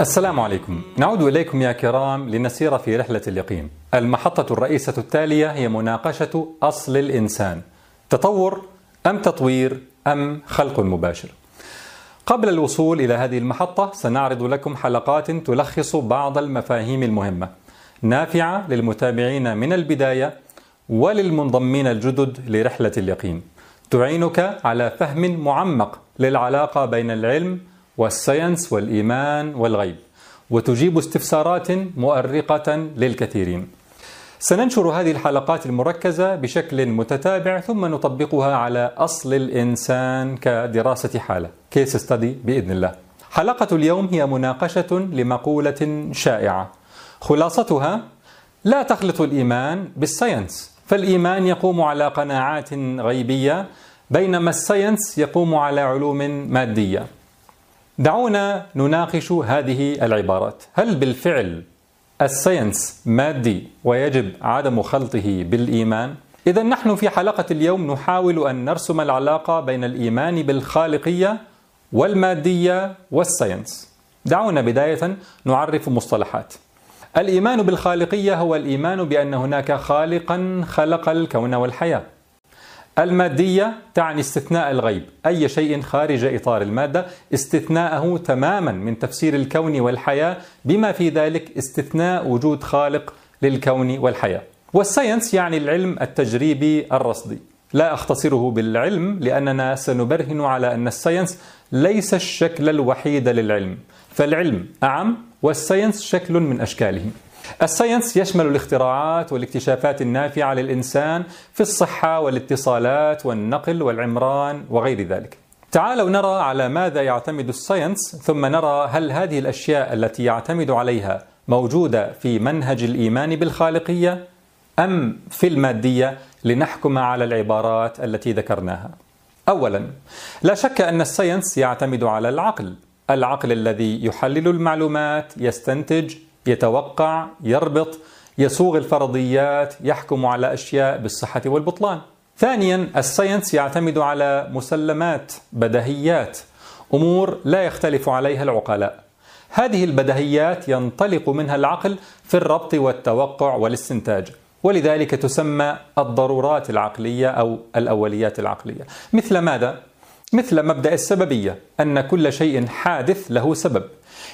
السلام عليكم. نعود إليكم يا كرام لنسير في رحلة اليقين. المحطة الرئيسة التالية هي مناقشة أصل الإنسان. تطور أم تطوير أم خلق مباشر. قبل الوصول إلى هذه المحطة سنعرض لكم حلقات تلخص بعض المفاهيم المهمة. نافعة للمتابعين من البداية وللمنضمين الجدد لرحلة اليقين. تعينك على فهم معمق للعلاقة بين العلم وال science والإيمان والغيب وتجيب استفسارات مؤرقة للكثيرين. سننشر هذه الحلقات المركزة بشكل متتابع ثم نطبقها على أصل الإنسان كدراسة حالة. case study بإذن الله. حلقة اليوم هي مناقشة لمقولة شائعة. خلاصتها لا تخلط الإيمان بال science فالإيمان يقوم على قناعات غيبية بينما ال science يقوم على علوم مادية. دعونا نناقش هذه العبارات. هل بالفعل ال science مادي ويجب عدم خلطه بالإيمان؟ إذا نحن في حلقة اليوم نحاول أن نرسم العلاقة بين الإيمان بالخالقية والمادية وال science. دعونا بداية نعرف مصطلحات. الإيمان بالخالقية هو الإيمان بأن هناك خالقا خلق الكون والحياة. المادية تعني استثناء الغيب. أي شيء خارج إطار المادة استثناءه تماما من تفسير الكون والحياة. بما في ذلك استثناء وجود خالق للكون والحياة. وال science يعني العلم التجريبي الرصدي. لا أختصره بالعلم لأننا سنبرهن على أن ال science ليس الشكل الوحيد للعلم. فالعلم أعم وال science شكل من أشكاله. ال science يشمل الاختراعات والاكتشافات النافعة للإنسان في الصحة والاتصالات والنقل والعمران وغير ذلك. تعالوا نرى على ماذا يعتمد ال science ثم نرى هل هذه الأشياء التي يعتمد عليها موجودة في منهج الإيمان بالخالقية أم في المادية لنحكم على العبارات التي ذكرناها. أولا لا شك أن ال science يعتمد على العقل العقل الذي يحلل المعلومات يستنتج يتوقع يربط يصوغ الفرضيات يحكم على أشياء بالصحة والبطلان. ثانيا الساينس يعتمد على مسلمات بدهيات أمور لا يختلف عليها العقلاء. هذه البدهيات ينطلق منها العقل في الربط والتوقع والاستنتاج ولذلك تسمى الضرورات العقلية أو الأوليات العقلية. مثل ماذا؟ مثل مبدأ السببية أن كل شيء حادث له سبب.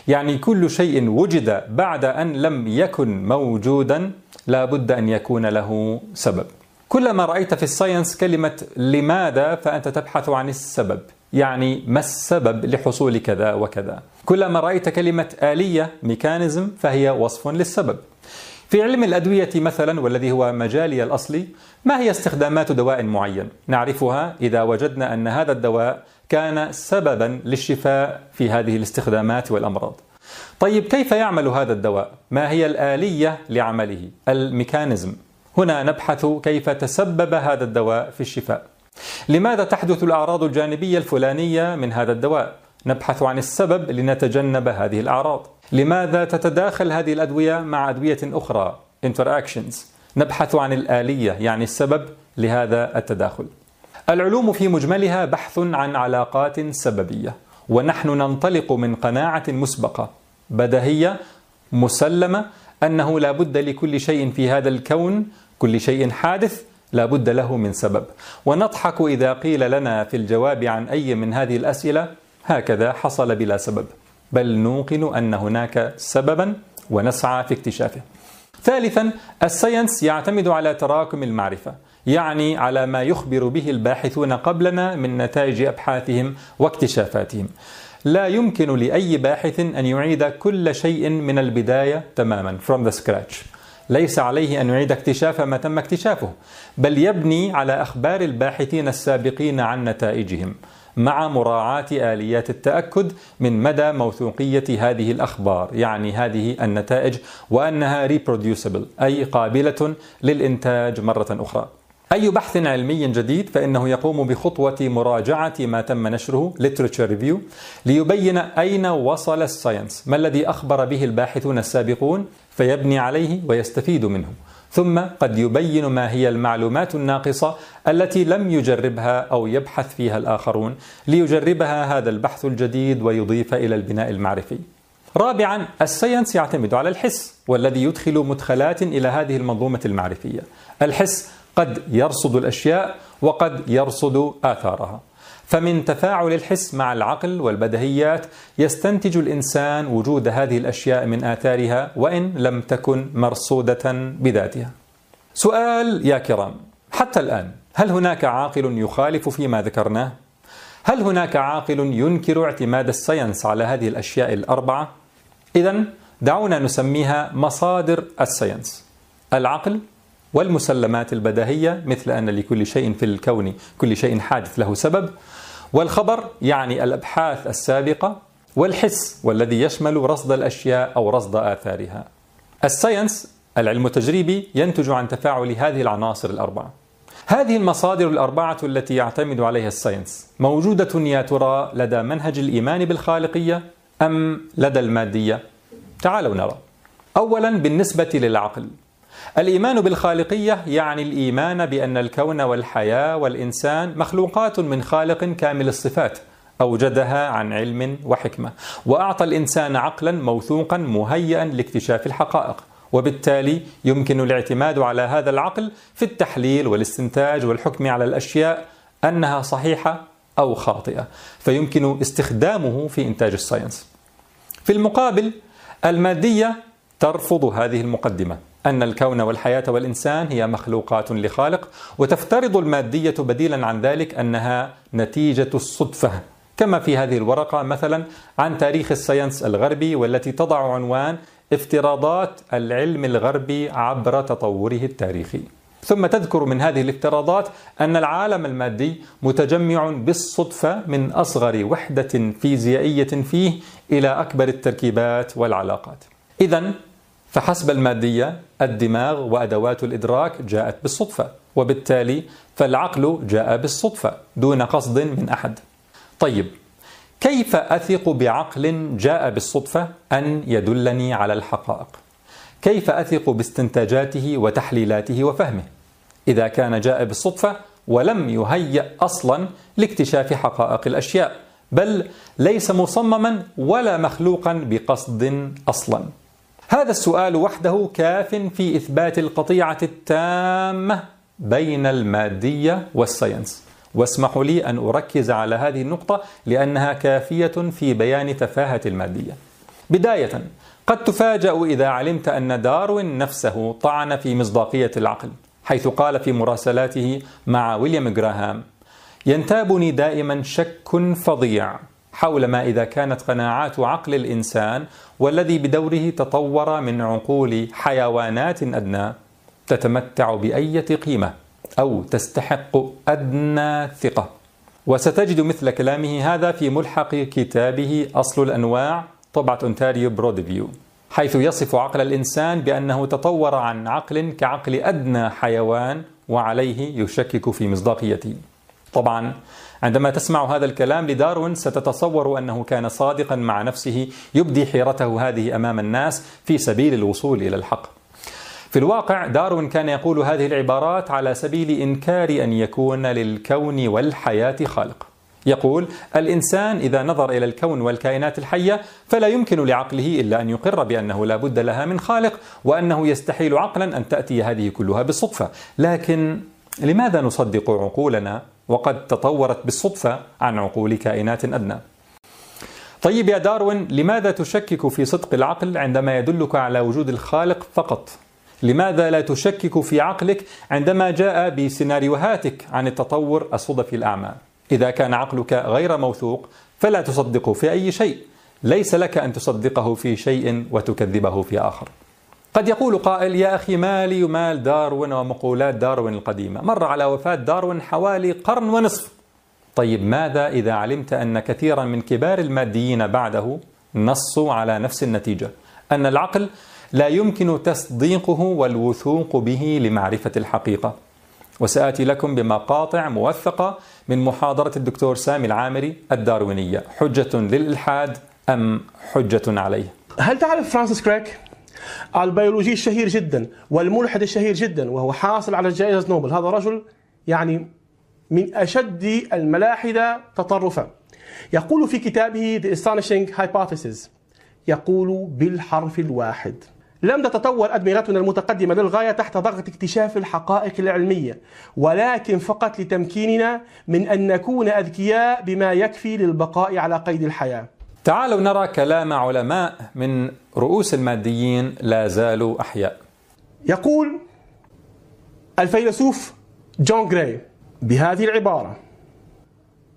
يعني كل شيء وجد بعد أن لم يكن موجودا لا بد أن يكون له سبب. كلما رأيت في ال science كلمة لماذا فأنت تبحث عن السبب يعني ما السبب لحصول كذا وكذا. كلما رأيت كلمة آلية mechanism فهي وصف للسبب. في علم الأدوية مثلا والذي هو مجالي الأصلي ما هي استخدامات دواء معين؟ نعرفها إذا وجدنا أن هذا الدواء كان سببا للشفاء في هذه الاستخدامات والأمراض. طيب كيف يعمل هذا الدواء؟ ما هي الآلية لعمله؟ الميكانيزم. هنا نبحث كيف تسبب هذا الدواء في الشفاء. لماذا تحدث الأعراض الجانبية الفلانية من هذا الدواء؟ نبحث عن السبب لنتجنب هذه الأعراض. لماذا تتداخل هذه الأدوية مع أدوية أخرى؟ Interactions. نبحث عن الآلية يعني السبب لهذا التداخل. العلوم في مجملها بحث عن علاقات سببية ونحن ننطلق من قناعة مسبقة بدهية مسلمة أنه لا بد لكل شيء في هذا الكون كل شيء حادث لا بد له من سبب. ونضحك إذا قيل لنا في الجواب عن أي من هذه الأسئلة هكذا حصل بلا سبب. بل نوقن أن هناك سببا ونسعى في اكتشافه. ثالثا الساينس يعتمد على تراكم المعرفة، يعني على ما يخبر به الباحثون قبلنا من نتائج أبحاثهم واكتشافاتهم. لا يمكن لأي باحث أن يعيد كل شيء من البداية تماما from the scratch. ليس عليه أن يعيد اكتشاف ما تم اكتشافه، بل يبني على أخبار الباحثين السابقين عن نتائجهم. مع مراعاة آليات التأكد من مدى موثوقية هذه الأخبار يعني هذه النتائج وأنها reproducible أي قابلة للإنتاج مرة أخرى أي بحث علمي جديد فإنه يقوم بخطوة مراجعة ما تم نشره literature review ليبين أين وصل ال science ما الذي أخبر به الباحثون السابقون فيبني عليه ويستفيد منه ثم قد يبين ما هي المعلومات الناقصة التي لم يجربها أو يبحث فيها الآخرون ليجربها هذا البحث الجديد ويضيف إلى البناء المعرفي. رابعا ال science يعتمد على الحس والذي يدخل مدخلات إلى هذه المنظومة المعرفية. الحس قد يرصد الأشياء وقد يرصد آثارها. فمن تفاعل الحس مع العقل والبدهيات يستنتج الإنسان وجود هذه الأشياء من آثارها وإن لم تكن مرصودة بذاتها. سؤال يا كرام حتى الآن هل هناك عاقل يخالف فيما ذكرناه؟ هل هناك عاقل ينكر اعتماد ال science على هذه الأشياء الأربعة؟ اذا دعونا نسميها مصادر ال science. العقل والمسلمات البديهيه مثل أن لكل شيء في الكون كل شيء حادث له سبب والخبر يعني الأبحاث السابقة والحس والذي يشمل رصد الأشياء أو رصد آثارها. ال science العلم التجريبي ينتج عن تفاعل هذه العناصر الأربعة. هذه المصادر الأربعة التي يعتمد عليها ال science موجودة يا ترى لدى منهج الإيمان بالخالقية أم لدى المادية؟ تعالوا نرى. اولا بالنسبة للعقل الإيمان بالخالقية يعني الإيمان بأن الكون والحياة والإنسان مخلوقات من خالق كامل الصفات أوجدها عن علم وحكمة وأعطى الإنسان عقلا موثوقا مهيئا لاكتشاف الحقائق وبالتالي يمكن الاعتماد على هذا العقل في التحليل والاستنتاج والحكم على الأشياء أنها صحيحة أو خاطئة فيمكن استخدامه في إنتاج ال science. في المقابل المادية ترفض هذه المقدمة. أن الكون والحياة والإنسان هي مخلوقات لخالق وتفترض المادية بديلا عن ذلك أنها نتيجة الصدفة. كما في هذه الورقة مثلا عن تاريخ ال science الغربي والتي تضع عنوان افتراضات العلم الغربي عبر تطوره التاريخي. ثم تذكر من هذه الافتراضات أن العالم المادي متجمع بالصدفة من أصغر وحدة فيزيائية فيه إلى أكبر التركيبات والعلاقات. إذا فحسب المادية الدماغ وأدوات الإدراك جاءت بالصدفة وبالتالي فالعقل جاء بالصدفة دون قصد من أحد. طيب كيف أثق بعقل جاء بالصدفة أن يدلني على الحقائق؟ كيف أثق باستنتاجاته وتحليلاته وفهمه؟ إذا كان جاء بالصدفة ولم يهيأ أصلا لاكتشاف حقائق الأشياء بل ليس مصمما ولا مخلوقا بقصد أصلا. هذا السؤال وحده كاف في إثبات القطيعة التامة بين المادية وال science. واسمحوا لي أن أركز على هذه النقطة لأنها كافية في بيان تفاهة المادية. بداية قد تفاجأ إذا علمت أن داروين نفسه طعن في مصداقية العقل حيث قال في مراسلاته مع ويليام جراهام ينتابني دائما شك فظيع حول ما إذا كانت قناعات عقل الإنسان والذي بدوره تطور من عقول حيوانات أدنى تتمتع بأية قيمة أو تستحق أدنى ثقة. وستجد مثل كلامه هذا في ملحق كتابه أصل الأنواع طبعة أونتاريو برودفيو حيث يصف عقل الإنسان بأنه تطور عن عقل كعقل أدنى حيوان وعليه يشكك في مصداقيته. طبعا عندما تسمع هذا الكلام لداروين ستتصور أنه كان صادقا مع نفسه يبدي حيرته هذه أمام الناس في سبيل الوصول إلى الحق. في الواقع داروين كان يقول هذه العبارات على سبيل إنكار أن يكون للكون والحياة خالق. يقول الإنسان إذا نظر إلى الكون والكائنات الحية فلا يمكن لعقله إلا أن يقر بأنه لا بد لها من خالق وأنه يستحيل عقلا أن تأتي هذه كلها بالصدفة، لكن لماذا نصدق عقولنا وقد تطورت بالصدفة عن عقول كائنات أدنى. طيب يا داروين لماذا تشكك في صدق العقل عندما يدلك على وجود الخالق فقط؟ لماذا لا تشكك في عقلك عندما جاء بسيناريوهاتك عن التطور الصدفي الأعمى؟ إذا كان عقلك غير موثوق فلا تصدقه في أي شيء. ليس لك أن تصدقه في شيء وتكذبه في آخر. قد يقول قائل يا أخي مالي ومال داروين ومقولات داروين القديمة. مر على وفاة داروين حوالي قرن ونصف. طيب ماذا إذا علمت أن كثيرا من كبار الماديين بعده نصوا على نفس النتيجة؟ أن العقل لا يمكن تصديقه والوثوق به لمعرفة الحقيقة. وسآتي لكم بمقاطع موثقة من محاضرة الدكتور سامي العامري الداروينية. حجة للإلحاد أم حجة عليه؟ هل تعرف فرانسيس كريك؟ البيولوجي الشهير جدا والملحد الشهير جدا وهو حاصل على جائزة نوبل. هذا رجل يعني من أشد الملاحدة تطرفا. يقول في كتابه The Astonishing Hypothesis يقول بالحرف الواحد لم تتطور أدمغتنا المتقدمة للغاية تحت ضغط اكتشاف الحقائق العلمية ولكن فقط لتمكيننا من أن نكون أذكياء بما يكفي للبقاء على قيد الحياة. تعالوا نرى كلام علماء من رؤوس الماديين لا زالوا أحياء. يقول الفيلسوف جون جراي بهذه العبارة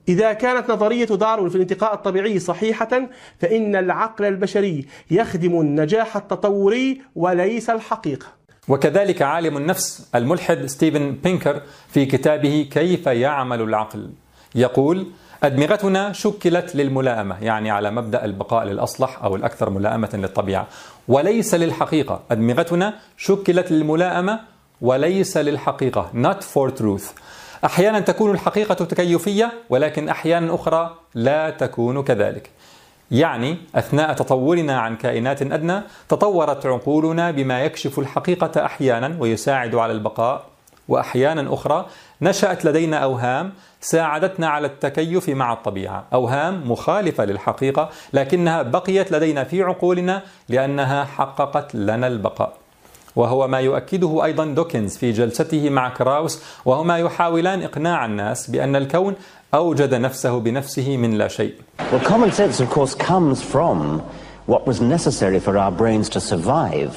إذا كانت نظرية داروين في الانتقاء الطبيعي صحيحة فإن العقل البشري يخدم النجاح التطوري وليس الحقيقة. وكذلك عالم النفس الملحد ستيفن بينكر في كتابه كيف يعمل العقل؟ يقول أدمغتنا شكلت للملائمة يعني على مبدأ البقاء للأصلح أو الأكثر ملائمة للطبيعة. وليس للحقيقة. أدمغتنا شكلت للملائمة وليس للحقيقة. Not for truth. أحيانا تكون الحقيقة تكيفية ولكن أحيانا أخرى لا تكون كذلك. يعني أثناء تطورنا عن كائنات أدنى تطورت عقولنا بما يكشف الحقيقة أحيانا ويساعد على البقاء. وأحيانا أخرى نشأت لدينا أوهام ساعدتنا على التكيف مع الطبيعة. أوهام مخالفة للحقيقة لكنها بقيت لدينا في عقولنا لأنها حققت لنا البقاء. وهو ما يؤكده أيضا دوكنز في جلسته مع كراوس وهما يحاولان إقناع الناس بأن الكون أوجد نفسه بنفسه من لا شيء. Well, common sense, of course, comes from what was necessary for our brains to survive.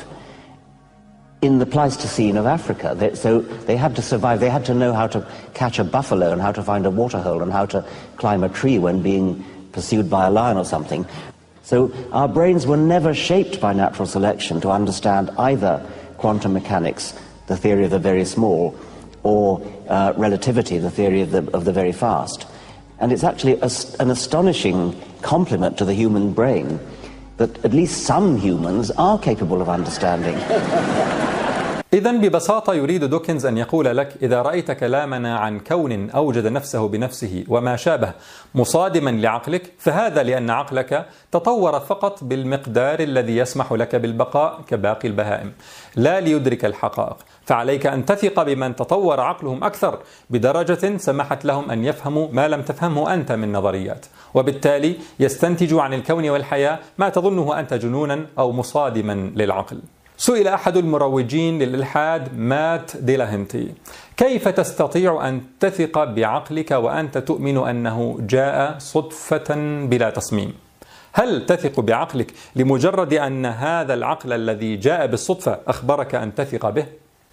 In the Pleistocene of Africa. They, so they had to survive. They had to know how to catch a buffalo and how to find a waterhole and how to climb a tree when being pursued by a lion or something. So our brains were never shaped by natural selection to understand either quantum mechanics, the theory of the very small, or uh, relativity, the theory of the, of the very fast. And it's actually a, an astonishing compliment to the human brain that at least some humans are capable of understanding. إذا ببساطة يريد دوكنز أن يقول لك إذا رأيت كلامنا عن كون أوجد نفسه بنفسه وما شابه مصادما لعقلك فهذا لأن عقلك تطور فقط بالمقدار الذي يسمح لك بالبقاء كباقي البهائم. لا ليدرك الحقائق. فعليك أن تثق بمن تطور عقلهم أكثر بدرجة سمحت لهم أن يفهموا ما لم تفهمه أنت من نظريات. وبالتالي يستنتجوا عن الكون والحياة ما تظنه أنت جنونا أو مصادما للعقل. سئل أحد المروجين للإلحاد مات ديلاهنتي كيف تستطيع أن تثق بعقلك وأنت تؤمن أنه جاء صدفة بلا تصميم؟ هل تثق بعقلك لمجرد أن هذا العقل الذي جاء بالصدفة أخبرك أن تثق به؟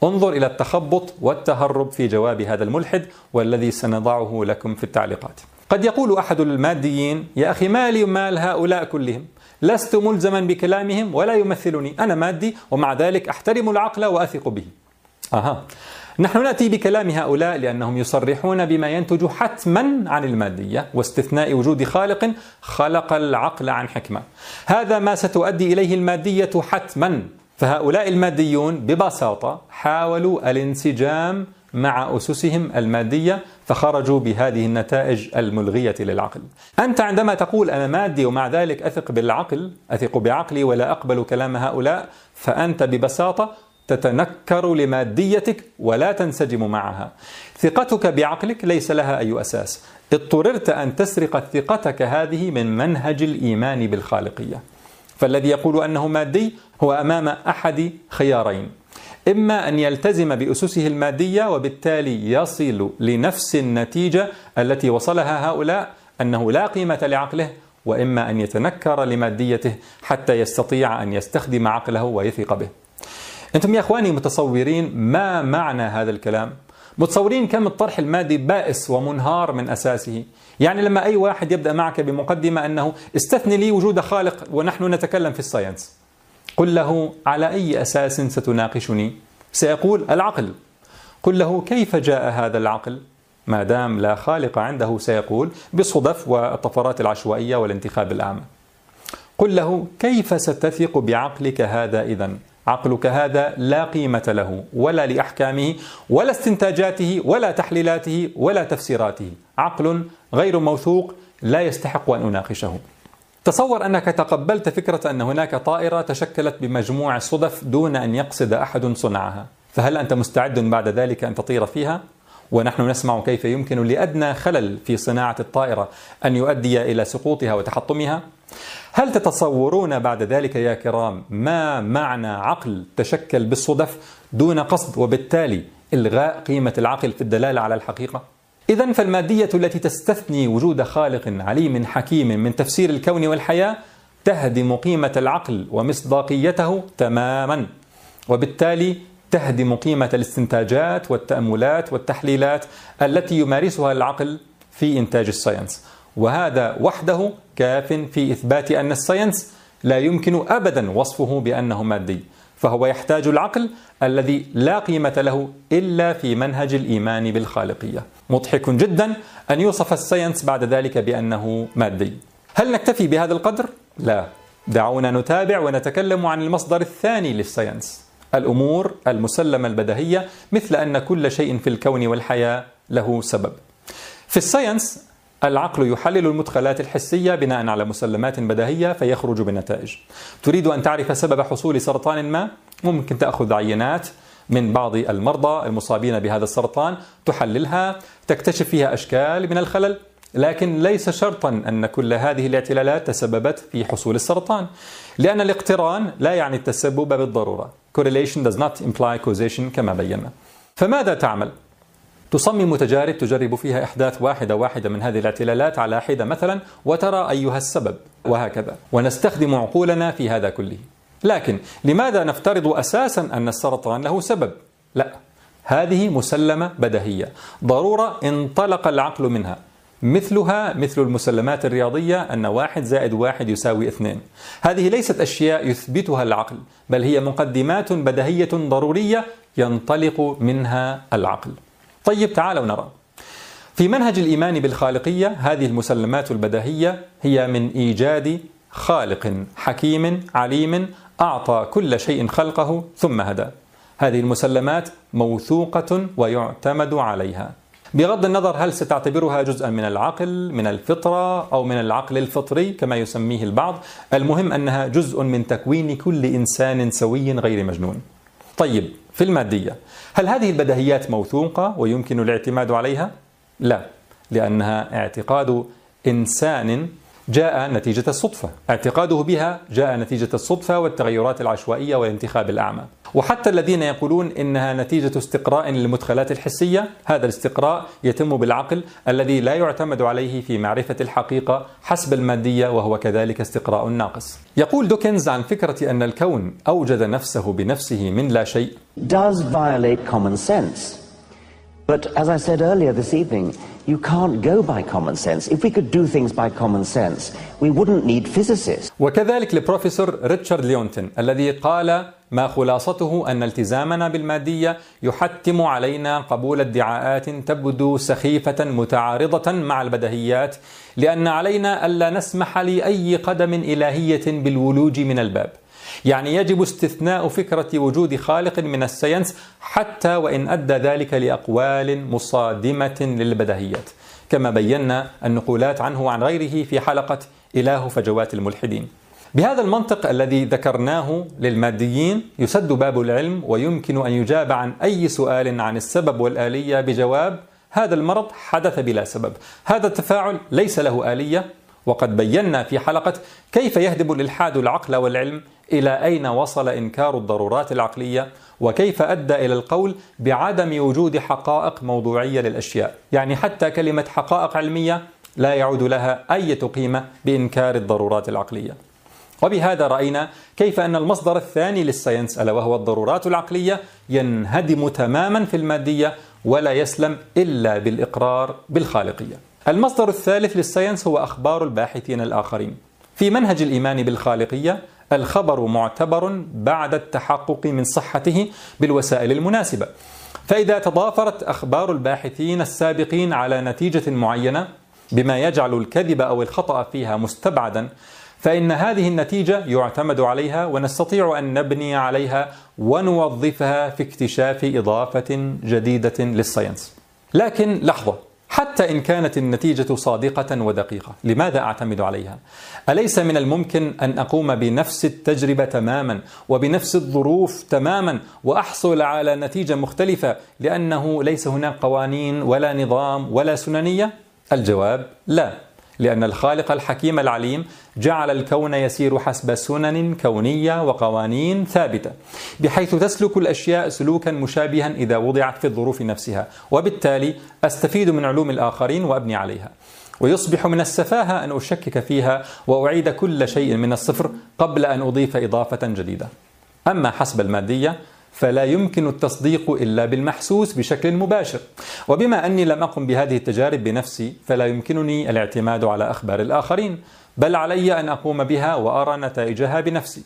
انظر إلى التخبط والتهرب في جواب هذا الملحد والذي سنضعه لكم في التعليقات. قد يقول أحد الماديين يا أخي مالي ومال هؤلاء كلهم. لست ملزما بكلامهم ولا يمثلني. أنا مادي ومع ذلك أحترم العقل وأثق به. أها. نحن نأتي بكلام هؤلاء لأنهم يصرحون بما ينتج حتما عن المادية واستثناء وجود خالق خلق العقل عن حكمة. هذا ما ستؤدي إليه المادية حتما. فهؤلاء الماديون ببساطة حاولوا الانسجام مع أسسهم المادية فخرجوا بهذه النتائج الملغية للعقل. أنت عندما تقول أنا مادي ومع ذلك أثق بالعقل، أثق بعقلي ولا أقبل كلام هؤلاء، فأنت ببساطة تتنكر لماديتك ولا تنسجم معها. ثقتك بعقلك ليس لها أي أساس. اضطررت أن تسرق ثقتك هذه من منهج الإيمان بالخالقية. فالذي يقول أنه مادي هو أمام أحد خيارين. إما أن يلتزم بأسسه المادية وبالتالي يصل لنفس النتيجة التي وصلها هؤلاء أنه لا قيمة لعقله وإما أن يتنكر لماديته حتى يستطيع أن يستخدم عقله ويثق به. أنتم يا إخواني متصورين ما معنى هذا الكلام؟ متصورين كم الطرح المادي بائس ومنهار من أساسه؟ يعني لما أي واحد يبدأ معك بمقدمة أنه استثني لي وجود خالق ونحن نتكلم في الساينس. قل له على أي أساس ستناقشني؟ سيقول العقل. قل له كيف جاء هذا العقل؟ ما دام لا خالق عنده سيقول بالصدف والطفرات العشوائية والانتخاب الأعمى. قل له كيف ستثق بعقلك هذا اذا؟ عقلك هذا لا قيمة له ولا لأحكامه ولا استنتاجاته ولا تحليلاته ولا تفسيراته عقل غير موثوق لا يستحق أن أناقشه تصور أنك تقبلت فكرة أن هناك طائرة تشكلت بمجموع صدف دون أن يقصد أحد صنعها فهل أنت مستعد بعد ذلك أن تطير فيها؟ ونحن نسمع كيف يمكن لأدنى خلل في صناعة الطائرة أن يؤدي إلى سقوطها وتحطمها هل تتصورون بعد ذلك يا كرام ما معنى عقل تشكل بالصدف دون قصد وبالتالي إلغاء قيمة العقل في الدلالة على الحقيقة؟ إذا فالمادية التي تستثني وجود خالق عليم حكيم من تفسير الكون والحياة تهدم قيمة العقل ومصداقيته تماما وبالتالي تهدم قيمة الاستنتاجات والتأملات والتحليلات التي يمارسها العقل في إنتاج ال science. وهذا وحده كاف في إثبات أن ال science لا يمكن أبدا وصفه بأنه مادي. فهو يحتاج العقل الذي لا قيمة له إلا في منهج الإيمان بالخالقية. مضحك جدا أن يوصف ال science بعد ذلك بأنه مادي. هل نكتفي بهذا القدر؟ لا. دعونا نتابع ونتكلم عن المصدر الثاني لل science الأمور المسلمة البدهية مثل أن كل شيء في الكون والحياة له سبب. في الساينس العقل يحلل المدخلات الحسية بناء على مسلمات بديهية فيخرج بنتائج تريد أن تعرف سبب حصول سرطان ما؟ ممكن تأخذ عينات من بعض المرضى المصابين بهذا السرطان تحللها تكتشف فيها أشكال من الخلل. لكن ليس شرطا أن كل هذه الاعتلالات تسببت في حصول السرطان لأن الاقتران لا يعني التسبب بالضرورة. Correlation does not imply causation كما بينا. فماذا تعمل؟ تصمم تجارب تجرب فيها إحداث واحدة واحدة من هذه الاعتلالات على حدة مثلا وترى أيها السبب وهكذا. ونستخدم عقولنا في هذا كله. لكن لماذا نفترض أساسا أن السرطان له سبب؟ لا. هذه مسلمة بدهية. ضرورة انطلق العقل منها. مثلها مثل المسلمات الرياضية أن واحد زائد واحد يساوي اثنين. هذه ليست أشياء يثبتها العقل بل هي مقدمات بدهية ضرورية ينطلق منها العقل. طيب تعالوا نرى. في منهج الإيمان بالخالقية هذه المسلمات البدهية هي من إيجاد خالق حكيم عليم أعطى كل شيء خلقه ثم هدى. هذه المسلمات موثوقة ويعتمد عليها. بغض النظر هل ستعتبرها جزءا من العقل من الفطرة أو من العقل الفطري كما يسميه البعض المهم أنها جزء من تكوين كل إنسان سوي غير مجنون. طيب في المادية هل هذه البدهيات موثوقة ويمكن الاعتماد عليها؟ لا لأنها اعتقاد إنسان جاء نتيجة الصدفة. اعتقاده بها جاء نتيجة الصدفة والتغيرات العشوائية والانتخاب الأعمى. وحتى الذين يقولون إنها نتيجة استقراء للمدخلات الحسية هذا الاستقراء يتم بالعقل الذي لا يعتمد عليه في معرفة الحقيقة حسب المادية وهو كذلك استقراء ناقص. يقول دوكنز عن فكرة أن الكون أوجد نفسه بنفسه من لا شيء. Does violate common sense. But as I said earlier this evening, you can't go by common sense. If we could do things by common sense, we wouldn't need physicists. وكذلك لبروفيسور ريتشارد ليونتن الذي قال ما خلاصته أن التزامنا بالمادية يحتم علينا قبول ادعاءات تبدو سخيفة متعارضة مع البدهيات لأن علينا ألا نسمح لأي قدم إلهية بالولوج من الباب يعني يجب استثناء فكرة وجود خالق من الساينس حتى وإن أدى ذلك لأقوال مصادمة للبدهيات. كما بينا النقولات عنه وعن غيره في حلقة إله فجوات الملحدين. بهذا المنطق الذي ذكرناه للماديين يسد باب العلم ويمكن أن يجاب عن أي سؤال عن السبب والآلية بجواب هذا المرض حدث بلا سبب. هذا التفاعل ليس له آلية. وقد بينا في حلقة كيف يهدم الإلحاد العقل والعلم إلى أين وصل إنكار الضرورات العقلية؟ وكيف أدى إلى القول بعدم وجود حقائق موضوعية للأشياء؟ يعني حتى كلمة حقائق علمية لا يعود لها أي قيمة بإنكار الضرورات العقلية. وبهذا رأينا كيف أن المصدر الثاني للساينس ألا وهو الضرورات العقلية ينهدم تماما في المادية ولا يسلم إلا بالإقرار بالخالقية. المصدر الثالث لل science هو أخبار الباحثين الآخرين. في منهج الإيمان بالخالقية الخبر معتبر بعد التحقق من صحته بالوسائل المناسبة. فإذا تضافرت أخبار الباحثين السابقين على نتيجة معينة بما يجعل الكذب أو الخطأ فيها مستبعدا فإن هذه النتيجة يعتمد عليها ونستطيع أن نبني عليها ونوظفها في اكتشاف إضافة جديدة لل science. لكن لحظة حتى إن كانت النتيجة صادقة ودقيقة لماذا أعتمد عليها؟ أليس من الممكن أن أقوم بنفس التجربة تماما وبنفس الظروف تماما وأحصل على نتيجة مختلفة لأنه ليس هناك قوانين ولا نظام ولا سننية؟ الجواب لا لأن الخالق الحكيم العليم جعل الكون يسير حسب سنن كونية وقوانين ثابتة بحيث تسلك الأشياء سلوكا مشابها إذا وضعت في الظروف نفسها وبالتالي أستفيد من علوم الآخرين وأبني عليها. ويصبح من السفاهة أن أشكك فيها وأعيد كل شيء من الصفر قبل أن أضيف إضافة جديدة. أما حسب المادية فلا يمكن التصديق إلا بالمحسوس بشكل مباشر. وبما أني لم أقم بهذه التجارب بنفسي فلا يمكنني الاعتماد على أخبار الآخرين بل علي أن أقوم بها وأرى نتائجها بنفسي.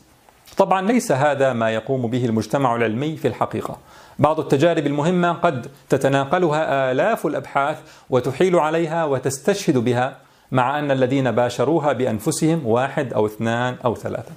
طبعا ليس هذا ما يقوم به المجتمع العلمي في الحقيقة. بعض التجارب المهمة قد تتناقلها آلاف الأبحاث وتحيل عليها وتستشهد بها مع أن الذين باشروها بأنفسهم واحد أو اثنان أو ثلاثة.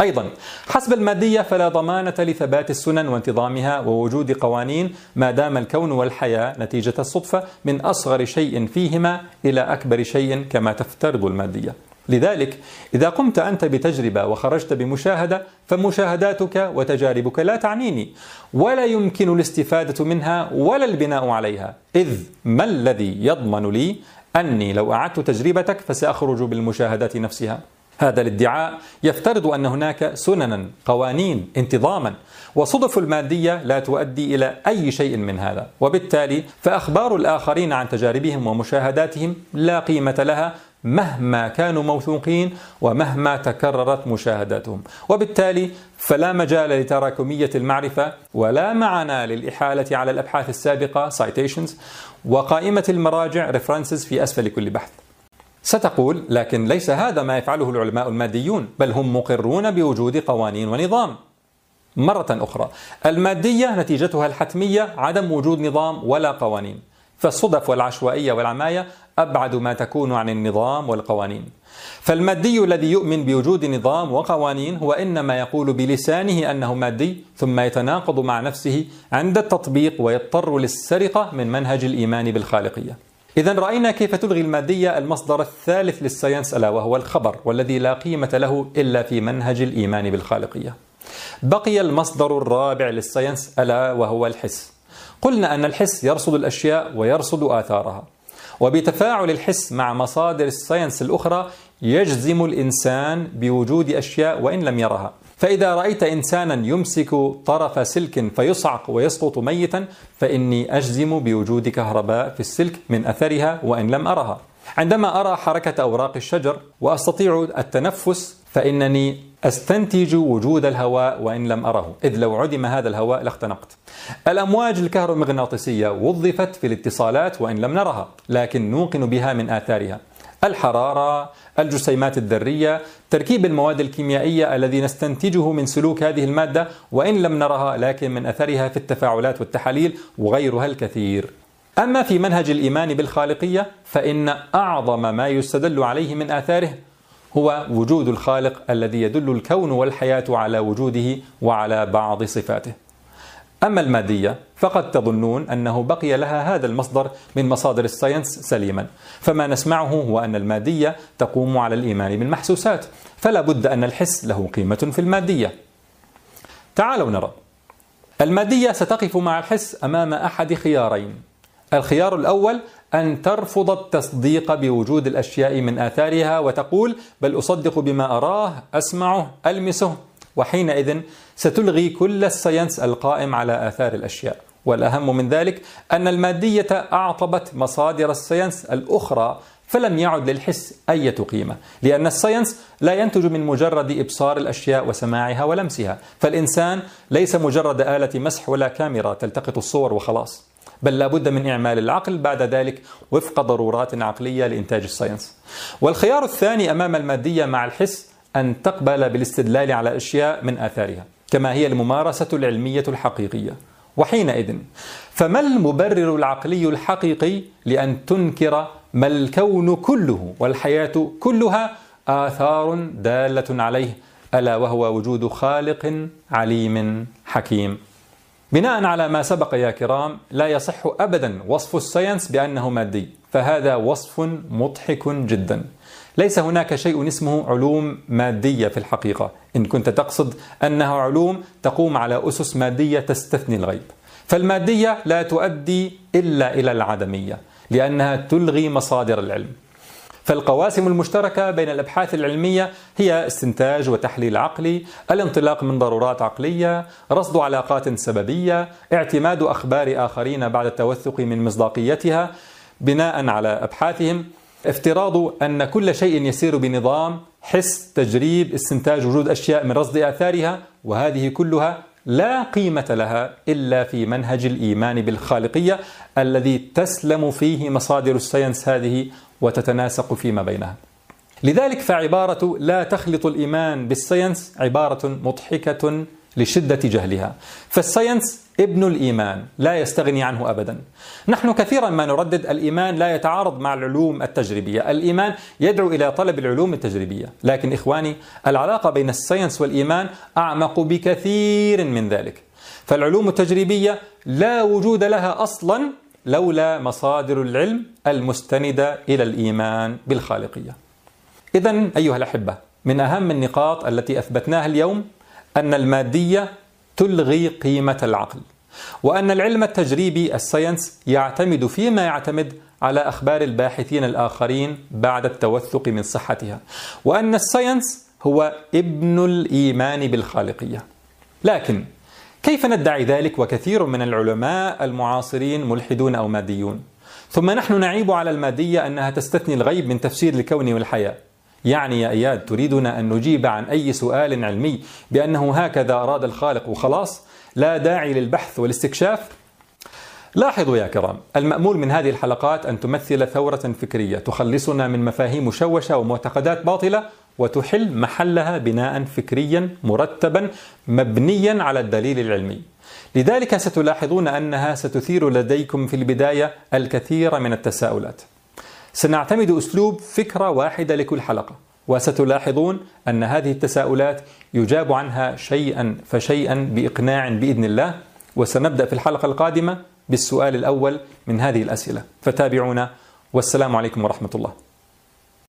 أيضا حسب المادية فلا ضمانة لثبات السنن وانتظامها ووجود قوانين ما دام الكون والحياة نتيجة الصدفة من أصغر شيء فيهما إلى أكبر شيء كما تفترض المادية. لذلك إذا قمت أنت بتجربة وخرجت بمشاهدة فمشاهداتك وتجاربك لا تعنيني. ولا يمكن الاستفادة منها ولا البناء عليها. إذ ما الذي يضمن لي أني لو أعدت تجربتك فسأخرج بالمشاهدات نفسها؟ هذا الادعاء يفترض أن هناك سننا قوانين انتظاما وصدف المادية لا تؤدي إلى أي شيء من هذا. وبالتالي فأخبار الآخرين عن تجاربهم ومشاهداتهم لا قيمة لها مهما كانوا موثوقين ومهما تكررت مشاهداتهم. وبالتالي فلا مجال لتراكمية المعرفة ولا معنى للإحالة على الأبحاث السابقة citations وقائمة المراجع references في أسفل كل بحث. ستقول لكن ليس هذا ما يفعله العلماء الماديون بل هم مقرون بوجود قوانين ونظام. مرة أخرى المادية نتيجتها الحتمية عدم وجود نظام ولا قوانين فالصدف والعشوائية والعماية أبعد ما تكون عن النظام والقوانين. فالمادي الذي يؤمن بوجود نظام وقوانين هو إنما يقول بلسانه أنه مادي ثم يتناقض مع نفسه عند التطبيق ويضطر للسرقة من منهج الإيمان بالخالقية. إذا رأينا كيف تلغي المادية المصدر الثالث لل science ألا وهو الخبر والذي لا قيمة له إلا في منهج الإيمان بالخالقية. بقي المصدر الرابع لل science ألا وهو الحس. قلنا أن الحس يرصد الأشياء ويرصد آثارها. وبتفاعل الحس مع مصادر ال science الأخرى يجزم الإنسان بوجود أشياء وإن لم يرها. فإذا رأيت إنسانا يمسك طرف سلك فيصعق ويسقط ميتا فإني أجزم بوجود كهرباء في السلك من أثرها وإن لم أرها. عندما أرى حركة أوراق الشجر وأستطيع التنفس فإنني أستنتج وجود الهواء وإن لم أره. إذ لو عدم هذا الهواء لاختنقت. الأمواج الكهرومغناطيسية وظفت في الاتصالات وإن لم نرها لكن نوقن بها من آثارها. الحرارة الجسيمات الذرية تركيب المواد الكيميائية الذي نستنتجه من سلوك هذه المادة وإن لم نرها لكن من أثرها في التفاعلات والتحاليل وغيرها الكثير. أما في منهج الإيمان بالخالقية فإن أعظم ما يستدل عليه من آثاره هو وجود الخالق الذي يدل الكون والحياة على وجوده وعلى بعض صفاته. أما المادية فقد تظنون أنه بقي لها هذا المصدر من مصادر الساينس سليما. فما نسمعه هو أن المادية تقوم على الإيمان بالمحسوسات فلا بد أن الحس له قيمة في المادية. تعالوا نرى. المادية ستقف مع الحس أمام أحد خيارين. الخيار الأول أن ترفض التصديق بوجود الأشياء من آثارها وتقول بل أصدق بما أراه أسمعه ألمسه. وحينئذ ستلغي كل ال science القائم على آثار الأشياء. والأهم من ذلك أن المادية أعطبت مصادر ال science الأخرى فلم يعد للحس أي قيمة لأن ال science لا ينتج من مجرد إبصار الأشياء وسماعها ولمسها فالإنسان ليس مجرد آلة مسح ولا كاميرا تلتقط الصور وخلاص بل لابد من إعمال العقل بعد ذلك وفق ضرورات عقلية لإنتاج ال science. والخيار الثاني أمام المادية مع الحس أن تقبل بالاستدلال على أشياء من آثارها كما هي الممارسة العلمية الحقيقية. وحينئذ فما المبرر العقلي الحقيقي لأن تنكر ما الكون كله والحياة كلها آثار دالة عليه ألا وهو وجود خالق عليم حكيم؟ بناء على ما سبق يا كرام لا يصح أبدا وصف الساينس بأنه مادي فهذا وصف مضحك جدا. ليس هناك شيء اسمه علوم مادية في الحقيقة. إن كنت تقصد أنها علوم تقوم على أسس مادية تستثني الغيب. فالمادية لا تؤدي إلا إلى العدمية لأنها تلغي مصادر العلم. فالقواسم المشتركة بين الأبحاث العلمية هي استنتاج وتحليل عقلي، الانطلاق من ضرورات عقلية، رصد علاقات سببية، اعتماد أخبار آخرين بعد التوثق من مصداقيتها بناء على أبحاثهم، افتراض أن كل شيء يسير بنظام حس تجريب استنتاج وجود أشياء من رصد آثارها وهذه كلها لا قيمة لها إلا في منهج الإيمان بالخالقية الذي تسلم فيه مصادر ال science هذه وتتناسق فيما بينها. لذلك فعبارة لا تخلط الإيمان بال science عبارة مضحكة لشدة جهلها. فال science ابن الإيمان لا يستغني عنه أبدا. نحن كثيرا ما نردد الإيمان لا يتعارض مع العلوم التجريبية. الإيمان يدعو إلى طلب العلوم التجريبية. لكن إخواني العلاقة بين الساينس والإيمان أعمق بكثير من ذلك. فالعلوم التجريبية لا وجود لها أصلا لولا مصادر العلم المستندة إلى الإيمان بالخالقية. إذا أيها الأحبة من أهم النقاط التي أثبتناها اليوم أن المادية تلغي قيمة العقل وأن العلم التجريبي ال science يعتمد فيما يعتمد على أخبار الباحثين الآخرين بعد التوثق من صحتها وأن ال science هو ابن الإيمان بالخالقية. لكن كيف ندعي ذلك وكثير من العلماء المعاصرين ملحدون أو ماديون؟ ثم نحن نعيب على المادية أنها تستثني الغيب من تفسير الكون والحياة. يعني يا إياد تريدنا أن نجيب عن أي سؤال علمي بأنه هكذا أراد الخالق وخلاص لا داعي للبحث والاستكشاف. لاحظوا يا كرام المأمول من هذه الحلقات أن تمثل ثورة فكرية تخلصنا من مفاهيم مشوشة ومعتقدات باطلة وتحل محلها بناء فكريا مرتبا مبنيا على الدليل العلمي. لذلك ستلاحظون أنها ستثير لديكم في البداية الكثير من التساؤلات. سنعتمد أسلوب فكرة واحدة لكل حلقة وستلاحظون أن هذه التساؤلات يجاب عنها شيئا فشيئا بإقناع بإذن الله وسنبدأ في الحلقة القادمة بالسؤال الأول من هذه الأسئلة فتابعونا والسلام عليكم ورحمة الله.